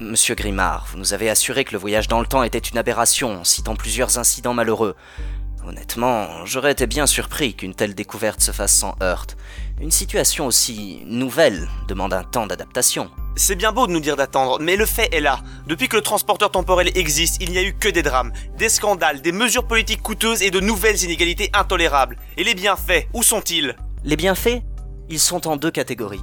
Monsieur Grimard, vous nous avez assuré que le voyage dans le temps était une aberration, en citant plusieurs incidents malheureux. Honnêtement, j'aurais été bien surpris qu'une telle découverte se fasse sans heurte. Une situation aussi nouvelle demande un temps d'adaptation. C'est bien beau de nous dire d'attendre, mais le fait est là. Depuis que le transporteur temporel existe, il n'y a eu que des drames, des scandales, des mesures politiques coûteuses et de nouvelles inégalités intolérables. Et les bienfaits, où sont-ils? Les bienfaits? Ils sont en deux catégories.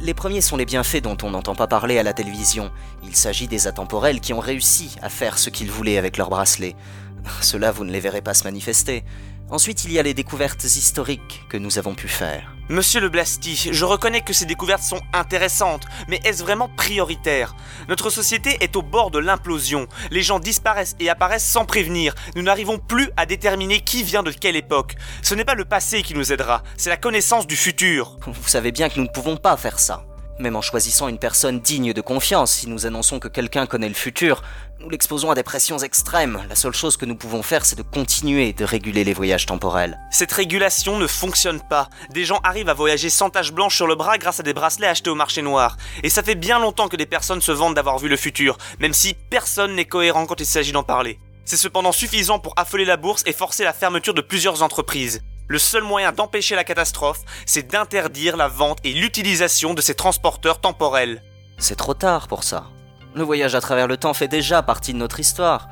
Les premiers sont les bienfaits dont on n'entend pas parler à la télévision. Il s'agit des atemporels qui ont réussi à faire ce qu'ils voulaient avec leurs bracelets. Cela, vous ne les verrez pas se manifester. Ensuite, il y a les découvertes historiques que nous avons pu faire. Monsieur le Blasty, je reconnais que ces découvertes sont intéressantes, mais est-ce vraiment prioritaire? Notre société est au bord de l'implosion. Les gens disparaissent et apparaissent sans prévenir. Nous n'arrivons plus à déterminer qui vient de quelle époque. Ce n'est pas le passé qui nous aidera, c'est la connaissance du futur. Vous savez bien que nous ne pouvons pas faire ça. Même en choisissant une personne digne de confiance, si nous annonçons que quelqu'un connaît le futur, nous l'exposons à des pressions extrêmes. La seule chose que nous pouvons faire, c'est de continuer de réguler les voyages temporels. Cette régulation ne fonctionne pas. Des gens arrivent à voyager sans tache blanche sur le bras grâce à des bracelets achetés au marché noir. Et ça fait bien longtemps que des personnes se vantent d'avoir vu le futur, même si personne n'est cohérent quand il s'agit d'en parler. C'est cependant suffisant pour affoler la bourse et forcer la fermeture de plusieurs entreprises. Le seul moyen d'empêcher la catastrophe, c'est d'interdire la vente et l'utilisation de ces transporteurs temporels. C'est trop tard pour ça. Le voyage à travers le temps fait déjà partie de notre histoire.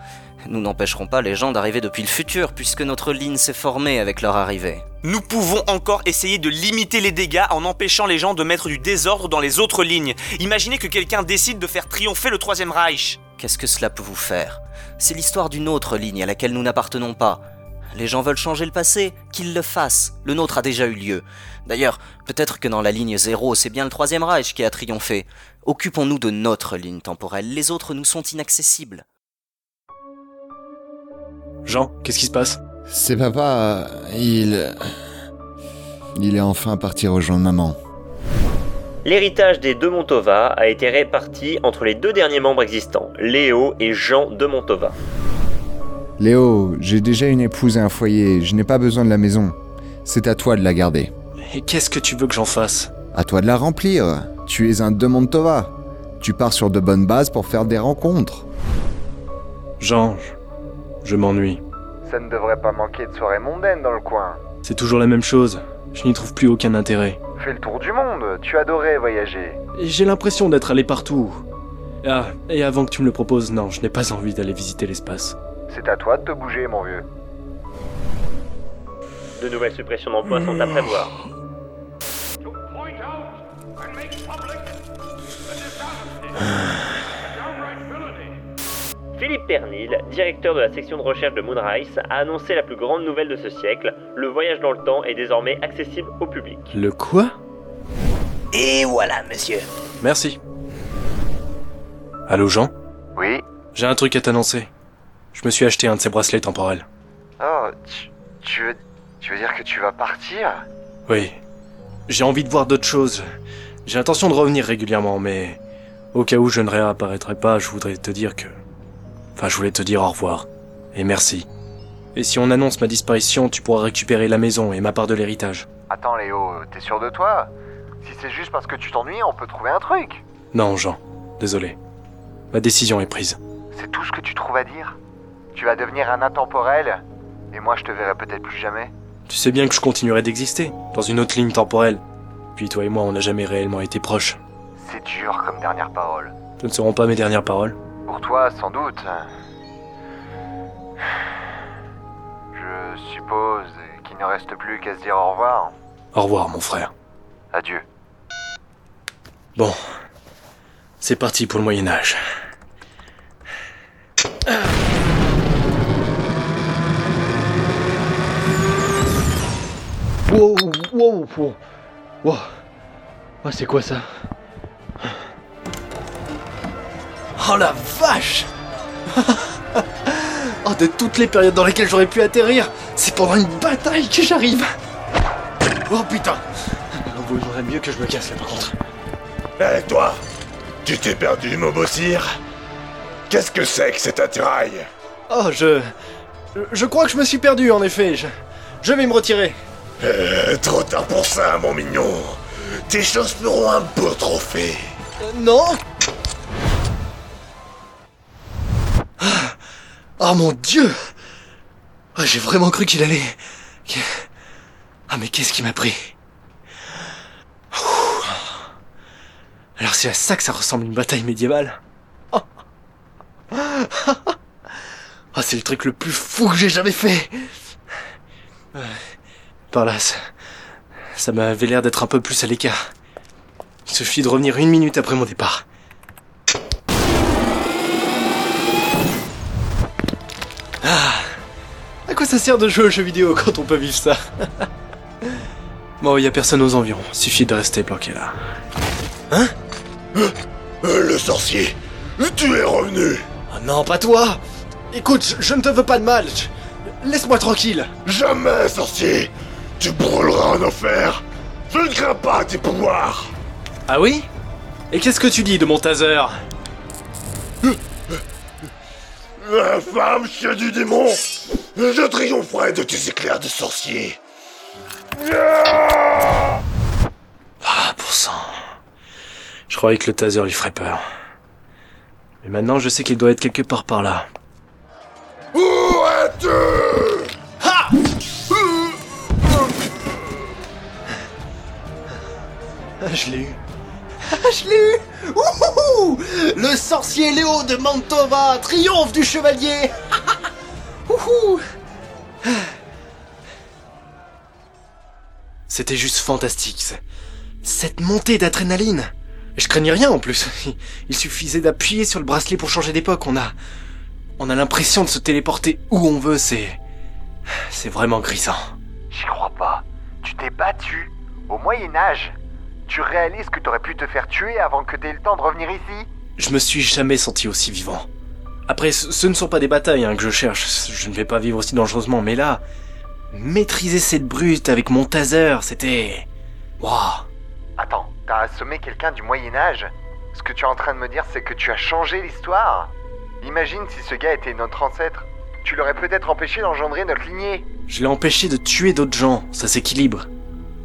Nous n'empêcherons pas les gens d'arriver depuis le futur, puisque notre ligne s'est formée avec leur arrivée. Nous pouvons encore essayer de limiter les dégâts en empêchant les gens de mettre du désordre dans les autres lignes. Imaginez que quelqu'un décide de faire triompher le Troisième Reich. Qu'est-ce que cela peut vous faire? C'est l'histoire d'une autre ligne à laquelle nous n'appartenons pas. Les gens veulent changer le passé, qu'ils le fassent. Le nôtre a déjà eu lieu. D'ailleurs, peut-être que dans la ligne zéro, c'est bien le Troisième Reich qui a triomphé. Occupons-nous de notre ligne temporelle, les autres nous sont inaccessibles. Jean, qu'est-ce qui se passe? C'est papa, il... Il est enfin parti rejoindre maman. L'héritage des deux Montova a été réparti entre les deux derniers membres existants, Léo et Jean de Montova. Léo, j'ai déjà une épouse et un foyer, je n'ai pas besoin de la maison. C'est à toi de la garder. Et qu'est-ce que tu veux que j'en fasse? À toi de la remplir. Tu es un De Montova. Tu pars sur de bonnes bases pour faire des rencontres. Jean, je, m'ennuie. Ça ne devrait pas manquer de soirées mondaines dans le coin. C'est toujours la même chose. Je n'y trouve plus aucun intérêt. Fais le tour du monde, tu adorais voyager. J'ai l'impression d'être allé partout. Ah, et avant que tu me le proposes, non, je n'ai pas envie d'aller visiter l'espace. C'est à toi de te bouger, mon vieux. De nouvelles suppressions d'emplois sont à prévoir. Philippe Pernil, directeur de la section de recherche de Moonrise, a annoncé la plus grande nouvelle de ce siècle. Le voyage dans le temps est désormais accessible au public. Le quoi? Et voilà, monsieur. Merci. Allô Jean? Oui? J'ai un truc à t'annoncer. Je me suis acheté un de ces bracelets temporels. Oh, tu, tu veux, tu veux dire que tu vas partir? Oui. J'ai envie de voir d'autres choses. J'ai l'intention de revenir régulièrement, mais au cas où je ne réapparaîtrai pas, je voudrais te dire que... Enfin, je voulais te dire au revoir. Et merci. Et si on annonce ma disparition, tu pourras récupérer la maison et ma part de l'héritage. Attends, Léo, t'es sûr de toi? Si c'est juste parce que tu t'ennuies, on peut trouver un truc. Non, Jean. Désolé. Ma décision est prise. C'est tout ce que tu trouves à dire? Tu vas devenir un intemporel Et moi, je te verrai peut-être plus jamais Tu sais bien que je continuerai d'exister, dans une autre ligne temporelle. Puis toi et moi, on n'a jamais réellement été proches. C'est dur comme dernière parole. Ce ne seront pas mes dernières paroles. Pour toi, sans doute. Je suppose qu'il ne reste plus qu'à se dire au revoir. Au revoir, mon frère. Adieu. Bon. C'est parti pour le Moyen Âge. Wow. Oh, c'est quoi ça? Oh la vache Oh, de toutes les périodes dans lesquelles j'aurais pu atterrir, c'est pendant une bataille que j'arrive Oh putain Il vaudrait mieux que je me casse là par contre. Eh toi Tu t'es perdu, mon beau sire Qu'est-ce que c'est que cet attirail? Oh, je... Je crois que je me suis perdu en effet. Je, je vais me retirer. Euh, Trop tard pour ça, mon mignon. Tes choses feront un beau trophée. Euh, non. Oh mon dieu. Ah, J'ai vraiment cru qu'il allait... Ah mais qu'est-ce qui m'a pris? Alors c'est à ça que ça ressemble une bataille médiévale. Oh, Ah, c'est le truc le plus fou que j'ai jamais fait. Par là, ça, ça m'avait l'air d'être un peu plus à l'écart. Il suffit de revenir une minute après mon départ. Ah À quoi ça sert de jouer aux jeux vidéo quand on peut vivre ça? Bon, y a personne aux environs. Suffit de rester bloqué là. Euh, le sorcier Tu es revenu Oh non, pas toi Écoute, je, je ne te veux pas de mal. Laisse-moi tranquille. Jamais, sorcier Tu brûleras en enfer. Je ne crains pas tes pouvoirs. Ah oui? Et qu'est-ce que tu dis de mon taser? Infâme chien du démon. Je triompherai de tes éclairs de sorcier. Ah, pour sang. Je croyais que le taser lui ferait peur. Mais maintenant, je sais qu'il doit être quelque part par là. Où es-tu? Je l'ai eu. Ah, je l'ai eu Ouhouhou Le sorcier Léo de Mantova triomphe du chevalier Ouhou C'était juste fantastique. ce- Cette montée d'adrénaline. Je craignais rien en plus. Il suffisait d'appuyer sur le bracelet pour changer d'époque. On a... On a l'impression de se téléporter où on veut. C'est... C'est vraiment grisant. J'y crois pas. Tu t'es battu au Moyen Âge. Tu réalises que t'aurais pu te faire tuer avant que t'aies le temps de revenir ici? Je me suis jamais senti aussi vivant. Après, ce ne sont pas des batailles hein, que je cherche, je ne vais pas vivre aussi dangereusement, mais là, maîtriser cette brute avec mon taser, c'était... Waouh Attends, t'as assommé quelqu'un du Moyen Âge? Ce que tu es en train de me dire, c'est que tu as changé l'histoire Imagine si ce gars était notre ancêtre. Tu l'aurais peut-être empêché d'engendrer notre lignée. Je l'ai empêché de tuer d'autres gens, ça s'équilibre.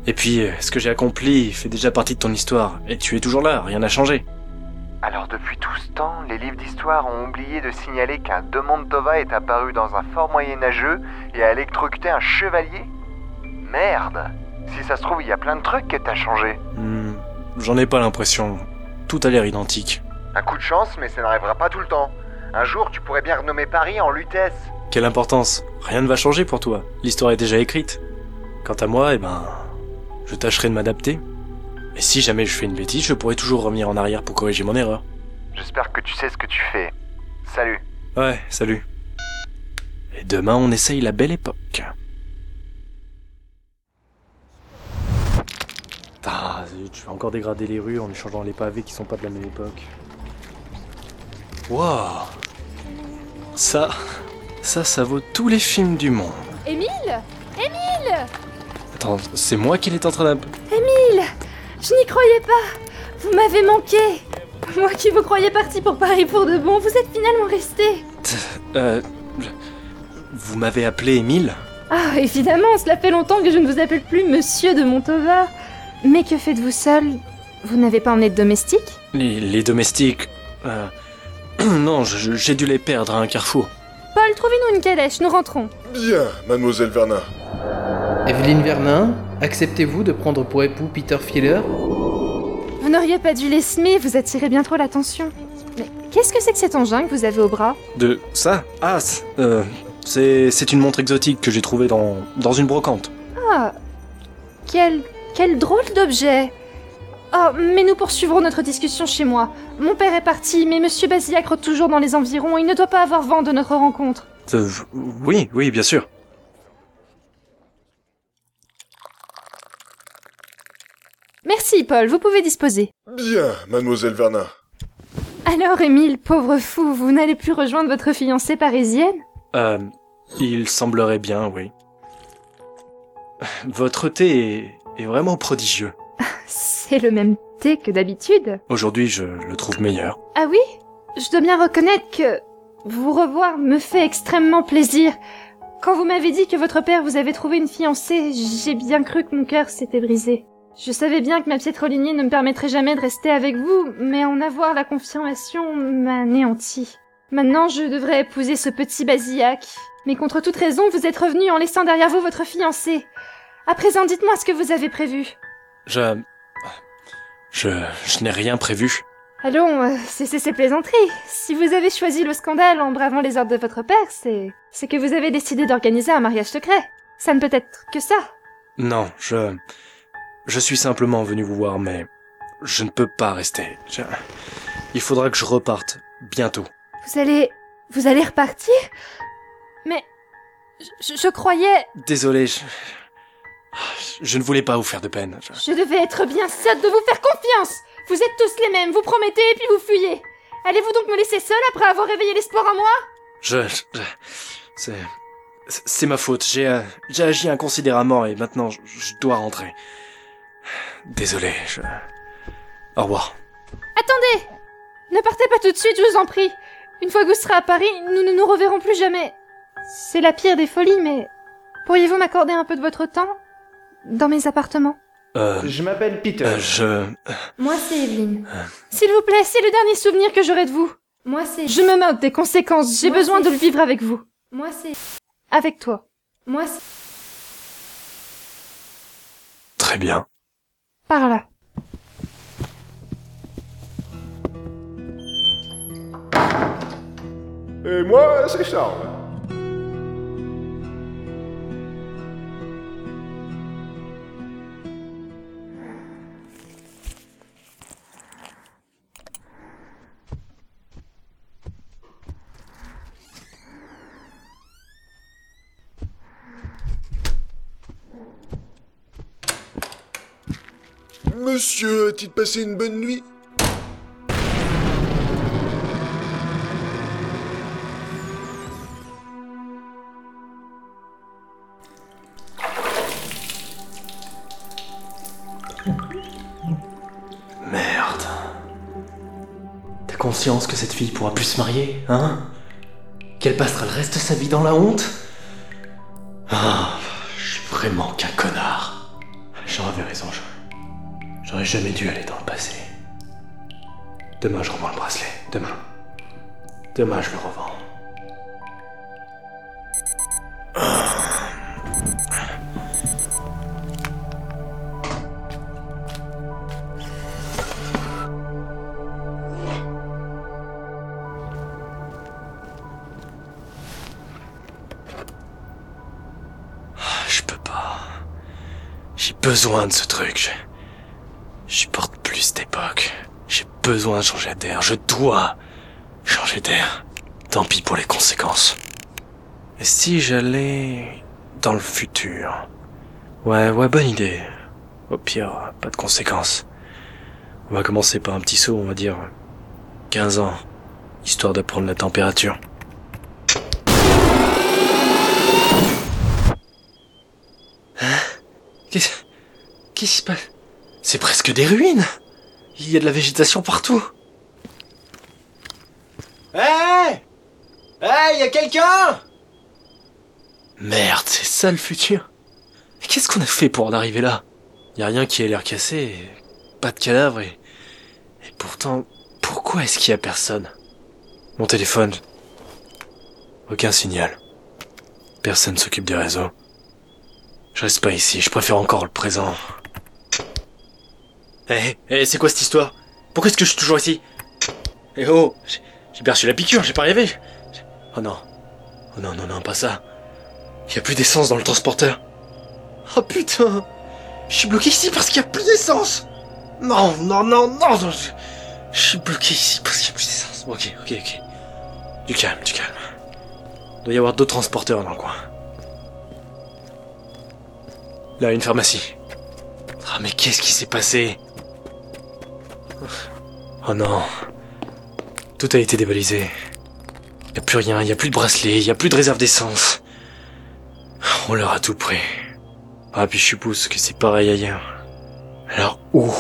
Et puis, euh, ce que j'ai accompli fait déjà partie de ton histoire, et tu es toujours là, rien n'a changé. Alors depuis tout ce temps, les livres d'histoire ont oublié de signaler qu'un Demantova est apparu dans un fort moyenâgeux et a électrocuté un chevalier Merde Si ça se trouve, il y a plein de trucs que t'as changé. Hmm, J'en ai pas l'impression. Tout a l'air identique. Un coup de chance, mais ça n'arrivera pas tout le temps. Un jour, tu pourrais bien renommer Paris en Lutèce. Quelle importance Rien ne va changer pour toi. L'histoire est déjà écrite. Quant à moi, eh ben, je tâcherai de m'adapter. Et si jamais je fais une bêtise, je pourrai toujours revenir en arrière pour corriger mon erreur. J'espère que tu sais ce que tu fais. Salut. Ouais, salut. Et demain, on essaye la belle époque. Ah, zut, je vais encore dégrader les rues en échangeant les pavés qui sont pas de la même époque. Wow Ça, ça, ça vaut tous les films du monde. Émile Attends, c'est moi qui est en train d'un... Émile Je n'y croyais pas Vous m'avez manqué Moi qui vous croyais parti pour Paris pour de bon, vous êtes finalement resté Euh... Vous m'avez appelé Émile? Ah, évidemment, cela fait longtemps que je ne vous appelle plus Monsieur de Montova. Mais que faites-vous seul? Vous n'avez pas emmené de domestique les, les domestiques... Euh... non, j'ai dû les perdre à un carrefour. Paul, trouvez-nous une calèche, nous rentrons. Bien, mademoiselle Vernin. Evelyne Vernin, acceptez-vous de prendre pour époux Peter Fieler Vous n'auriez pas dû l'aimer, vous attirez bien trop l'attention. Mais qu'est-ce que c'est que cet engin que vous avez au bras? De ça? Ah, euh... C'est, c'est une montre exotique que j'ai trouvée dans, dans une brocante. Ah, quel, quel drôle d'objet. Oh, mais nous poursuivrons notre discussion chez moi. Mon père est parti, mais Monsieur Basillac toujours dans les environs. Il ne doit pas avoir vent de notre rencontre. Euh, oui, oui, bien sûr. Merci, Paul. Vous pouvez disposer. Bien, mademoiselle Vernin. Alors, Émile, pauvre fou, vous n'allez plus rejoindre votre fiancée parisienne? Euh, il semblerait bien, oui. Votre thé est, est vraiment prodigieux. C'est le même thé que d'habitude. Aujourd'hui, je le trouve meilleur. Ah oui? Je dois bien reconnaître que vous revoir me fait extrêmement plaisir. Quand vous m'avez dit que votre père vous avait trouvé une fiancée, j'ai bien cru que mon cœur s'était brisé. Je savais bien que ma piètre lignée ne me permettrait jamais de rester avec vous, mais en avoir la confirmation m'a anéanti. Maintenant, je devrais épouser ce petit Basillac. Mais contre toute raison, vous êtes revenu en laissant derrière vous votre fiancé. À présent, dites-moi ce que vous avez prévu. Je... Je... Je n'ai rien prévu. Allons, euh, cessez ces plaisanteries. Si vous avez choisi le scandale en bravant les ordres de votre père, c'est... c'est que vous avez décidé d'organiser un mariage secret. Ça ne peut être que ça. Non, je... Je suis simplement venu vous voir, mais... Je ne peux pas rester. Je- Il faudra que je reparte. Bientôt. Vous allez... vous allez repartir? Mais... Je, je croyais... Désolé, je... Je ne voulais pas vous faire de peine. Je- Je devais être bien sotte de vous faire confiance Vous êtes tous les mêmes, vous promettez et puis vous fuyez Allez-vous donc me laisser seule après avoir réveillé l'espoir en moi? Je... je- C'est... C'est ma faute. J'ai... euh, J'ai agi inconsidérément et maintenant je, je dois rentrer. Désolé, je... Au revoir. Attendez Ne partez pas tout de suite, je vous en prie Une fois que vous serez à Paris, nous ne nous reverrons plus jamais. C'est la pire des folies, mais... Pourriez-vous m'accorder un peu de votre temps Dans mes appartements? Euh... Je m'appelle Peter. euh, je... Moi, c'est Evelyne. S'il vous plaît, c'est le dernier souvenir que j'aurai de vous. Moi, c'est... Je me moque des conséquences, j'ai besoin de le vivre avec vous. Moi, c'est... Avec toi. Moi, c'est... Très bien. Par là. Et moi, c'est Charles. Monsieur, a-t-il passé une bonne nuit Merde. T'as conscience que cette fille pourra plus se marier, hein Qu'elle passera le reste de sa vie dans la honte Ah, je suis vraiment qu'un connard. J'aurais jamais dû aller dans le passé. Demain, je revends le bracelet. Demain. Demain, je le revends. Je peux pas. J'ai besoin de ce truc. Je, je porte plus cette époque. J'ai besoin de changer d'air. Je dois changer d'air. Tant pis pour les conséquences. Et si j'allais dans le futur? Ouais, ouais, bonne idée. Au pire, pas de conséquences. On va commencer par un petit saut, on va dire 15 ans, histoire de prendre la température. Qu'est-ce qu'est-ce qui se passe? C'est presque des ruines. Il y a de la végétation partout. Hé Hé, y a quelqu'un Merde, c'est ça le futur. Mais Qu'est-ce qu'on a fait pour en arriver là? Y a rien qui a l'air cassé, et pas de cadavre et... Et pourtant, pourquoi est-ce qu'il y a personne? Mon téléphone. Aucun signal. Personne s'occupe des réseaux. Je reste pas ici, je préfère encore le présent. Eh, eh, c'est quoi cette histoire? Pourquoi est-ce que je suis toujours ici? Eh oh, j'ai- perçu la piqûre, j'ai pas rêvé. Oh non. Oh non, non, non, pas ça. Il y a plus d'essence dans le transporteur. Oh putain Je suis bloqué ici parce qu'il y a plus d'essence Non, non, non, non, je suis bloqué ici parce qu'il y a plus d'essence. Ok, ok, ok. Du calme, du calme. Il doit y avoir d'autres transporteurs dans le coin. Là, une pharmacie. Ah, mais qu'est-ce qui s'est passé? Oh non. Tout a été dévalisé. Y a plus rien, y a plus de bracelet, y a plus de réserve d'essence. On leur a tout pris. Ah, puis je suppose que c'est pareil ailleurs. Alors où?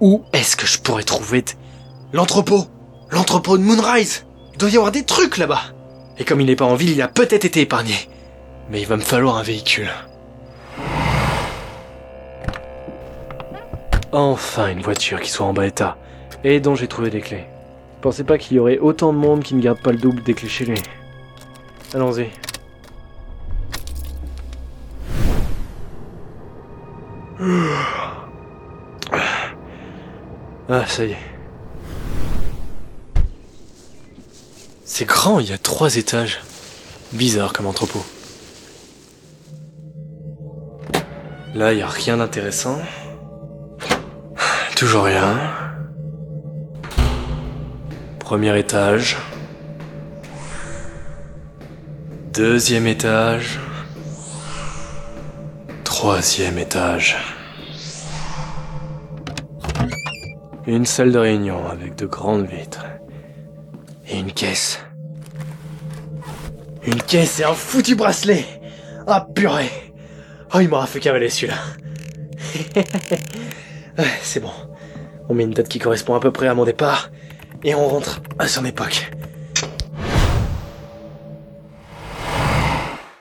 Où est-ce que je pourrais trouver l'entrepôt? L'entrepôt de Moonrise? Il doit y avoir des trucs là-bas. Et comme il n'est pas en ville, il a peut-être été épargné. Mais il va me falloir un véhicule. Enfin une voiture qui soit en bas état et dont j'ai trouvé des clés. pensais pas qu'il y aurait autant de monde qui ne garde pas le double des clés chez lui. Allons-y. Ah, ça y est. C'est grand, il y a trois étages. Bizarre comme entrepôt. Là, il y a rien d'intéressant. Toujours rien. Premier étage. Deuxième étage. Troisième étage. Une salle de réunion avec de grandes vitres. Et une caisse. Une caisse et un foutu bracelet Ah purée Oh il m'aura fait cavaler celui-là. C'est bon. On met une date qui correspond à peu près à mon départ. Et on rentre à son époque.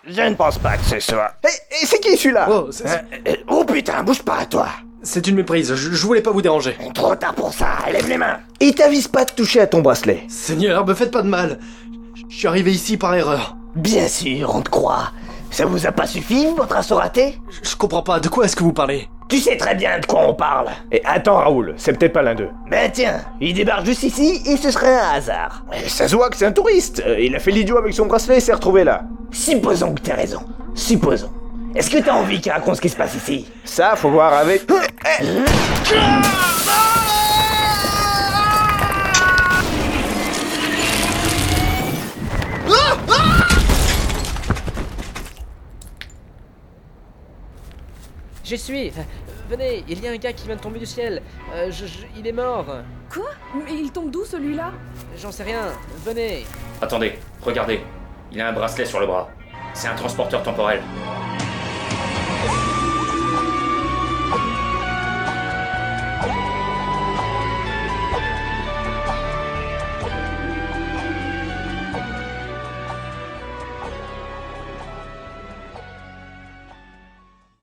Je ne pense pas que ce soit. Et, c'est qui celui-là? Oh, c'est- Euh, Oh putain, bouge pas, toi C'est une méprise, je, je voulais pas vous déranger. Trop tard pour ça, lève les mains Il t'avise pas de toucher à ton bracelet. Seigneur, me faites pas de mal. Je suis arrivé ici par erreur. Bien sûr, on te croit. Ça vous a pas suffi, votre assaut raté? Je, je comprends pas, de quoi est-ce que vous parlez? Tu sais très bien de quoi on parle. Et attends, Raoul, c'est peut-être pas l'un d'eux. Ben tiens, il débarque juste ici et ce serait un hasard. Eh, Ça se voit que c'est un touriste. Euh, Il a fait l'idiot avec son bracelet et s'est retrouvé là. Supposons que t'as raison. Supposons. Est-ce que t'as envie qu'il raconte ce qui se passe ici? Ça, faut voir avec. Je suis. Euh, Venez, il y a un gars qui vient de tomber du ciel. Euh, je- je- il est mort. Quoi? Mais il tombe d'où celui-là? J'en sais rien. Venez. Attendez, regardez. Il a un bracelet sur le bras. C'est un transporteur temporel.